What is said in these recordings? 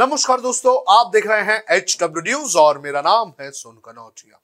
नमस्कार दोस्तों, आप देख रहे हैं एच डब्ल्यू न्यूज़ और मेरा नाम है सोन कनौजिया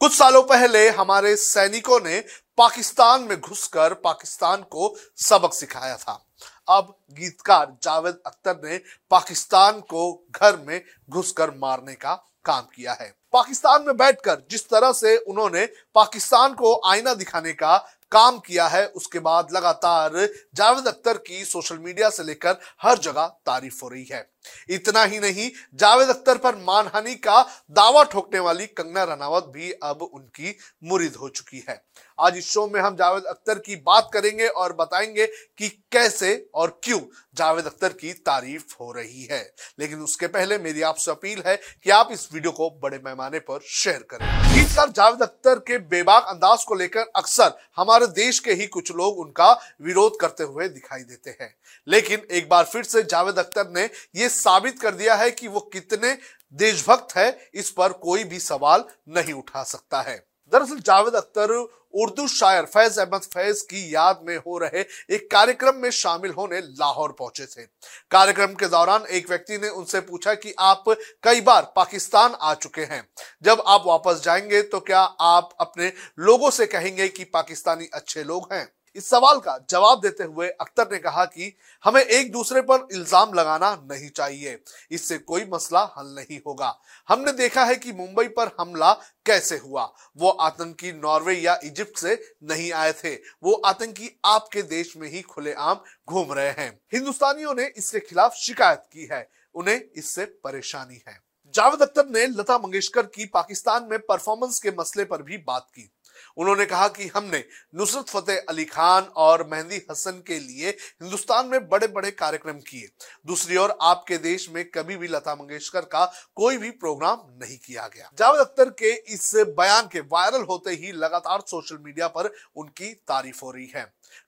कुछ सालों पहले हमारे सैनिकों ने पाकिस्तान में घुसकर पाकिस्तान को सबक सिखाया था। अब गीतकार जावेद अख्तर ने पाकिस्तान को घर में घुसकर मारने का काम किया है। पाकिस्तान में बैठकर जिस तरह से उन्होंने पाकिस्तान को आईना दिखाने का काम किया है, उसके बाद लगातार जावेद अख्तर की सोशल मीडिया से लेकर हर जगह तारीफ़ हो रही है। इतना ही नहीं, जावेद अख्तर पर मानहानि का दावा ठोकने वाली कंगना रनावत भी अब उनकी मुरीद हो चुकी है। आज इस शो में हम जावेद अख्तर की बात करेंगे और बताएँगे कि कैसे और क्यों जावेद अख्तर की तारीफ़ हो रही है। लेकिन उसके पहले मेरी आपसे अपील है कि आप इस वीडियो को बड़े पैमाने पर शेयर करें। इस गीतकार जावेद अख्तर के बेबाक अंदाज को लेकर अक्सर हमारे देश के ही कुछ लोग उनका विरोध करते हुए दिखाई देते हैं। लेकिन एक बार फिर से जावेद अख्तर ने यह साबित कर दिया है कि वो कितने देशभक्त है, इस पर कोई भी सवाल नहीं उठा सकता है। दरअसल जावेद अख्तर उर्दू शायर फैज अहमद फैज की याद में हो रहे एक कार्यक्रम में शामिल होने लाहौर पहुँचे थे। कार्यक्रम के दौरान एक व्यक्ति ने उनसे पूछा कि आप कई बार पाकिस्तान आ चुके हैं। जब आप वापस जाएँगे तो क्या आप अपने लोगों से कहेंगे कि पाकिस्तानी अच्छे लोग हैं? इस सवाल का जवाब देते हुए अख्तर ने कहा कि हमें एक दूसरे पर इल्ज़ाम लगाना नहीं चाहिए। इससे कोई मसला हल नहीं होगा। हमने देखा है कि मुंबई पर हमला कैसे हुआ? वो आतंकी नॉर्वे या इजिप्ट से नहीं आए थे। वो आतंकी आपके देश में ही खुलेआम घूम रहे हैं। हिंदुस्तानियों ने इसके खिलाफ शिकायत की है। उन्हें इससे परेशानी है। जावेद अख्तर ने लता मंगेशकर की पाकिस्तान में परफॉर्मेंस के मसले पर भी बात की। उन्होंने कहा कि हमने नुसरत फतेह अली खान और मेहंदी हसन के लिए हिंदुस्तान में बड़े बड़े कार्यक्रम किए। दूसरी ओर, आपके देश में कभी भी लता मंगेशकर का कोई भी प्रोग्राम नहीं किया गया। जावेद अख्तर के इस बयान के वायरल होते ही लगातार सोशल मीडिया पर उनकी तारीफ़ हो रही है।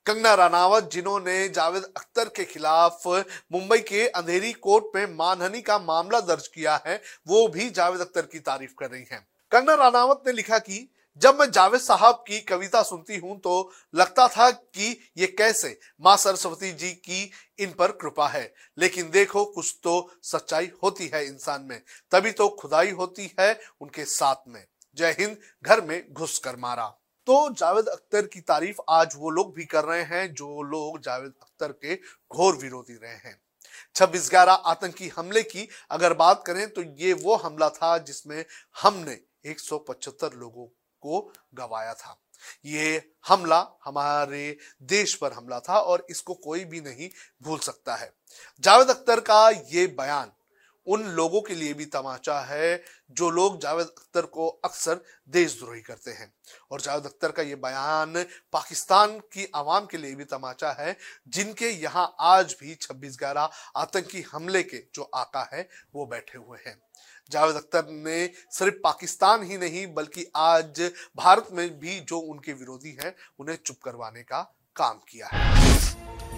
कंगना रानावत जिन्होंने जावेद अख्तर के खिलाफ मुंबई के अंधेरी कोर्ट में मानहानि का मामला दर्ज किया है, वो भी जावेद अख्तर की तारीफ़ कर रही हैं। कंगना रानावत ने लिखा कि जब मैं जावेद साहब की कविता सुनती हूँ तो लगता था कि ये कैसे माँ सरस्वती जी की इन पर कृपा है। लेकिन देखो, कुछ तो सच्चाई होती है इंसान में, तभी तो खुदाई होती है उनके साथ में। जय हिंद, घर में घुस कर मारा। तो जावेद अख्तर की तारीफ़ आज वो लोग भी कर रहे हैं, जो लोग जावेद अख्तर के घोर विरोधी रहे हैं। छब्बीस ग्यारह आतंकी हमले की अगर बात करें तो ये वो हमला था जिसमें हमने 175 लोगों को गवाया था। ये हमला हमारे देश पर हमला था और इसको कोई भी नहीं भूल सकता है। जावेद अख्तर का ये बयान उन लोगों के लिए भी तमाचा है, जो लोग जावेद अख्तर को अक्सर देशद्रोही करते हैं। और जावेद अख्तर का ये बयान पाकिस्तान की आवाम के लिए भी तमाचा है, जिनके यहाँ आज भी छब्बीस ग्यारह आतंकी हमले के जो आका है, वो बैठे हुए हैं। जावेद अख्तर ने सिर्फ़ पाकिस्तान ही नहीं, बल्कि आज भारत में भी जो उनके विरोधी हैं, उन्हें चुप करवाने का काम किया है।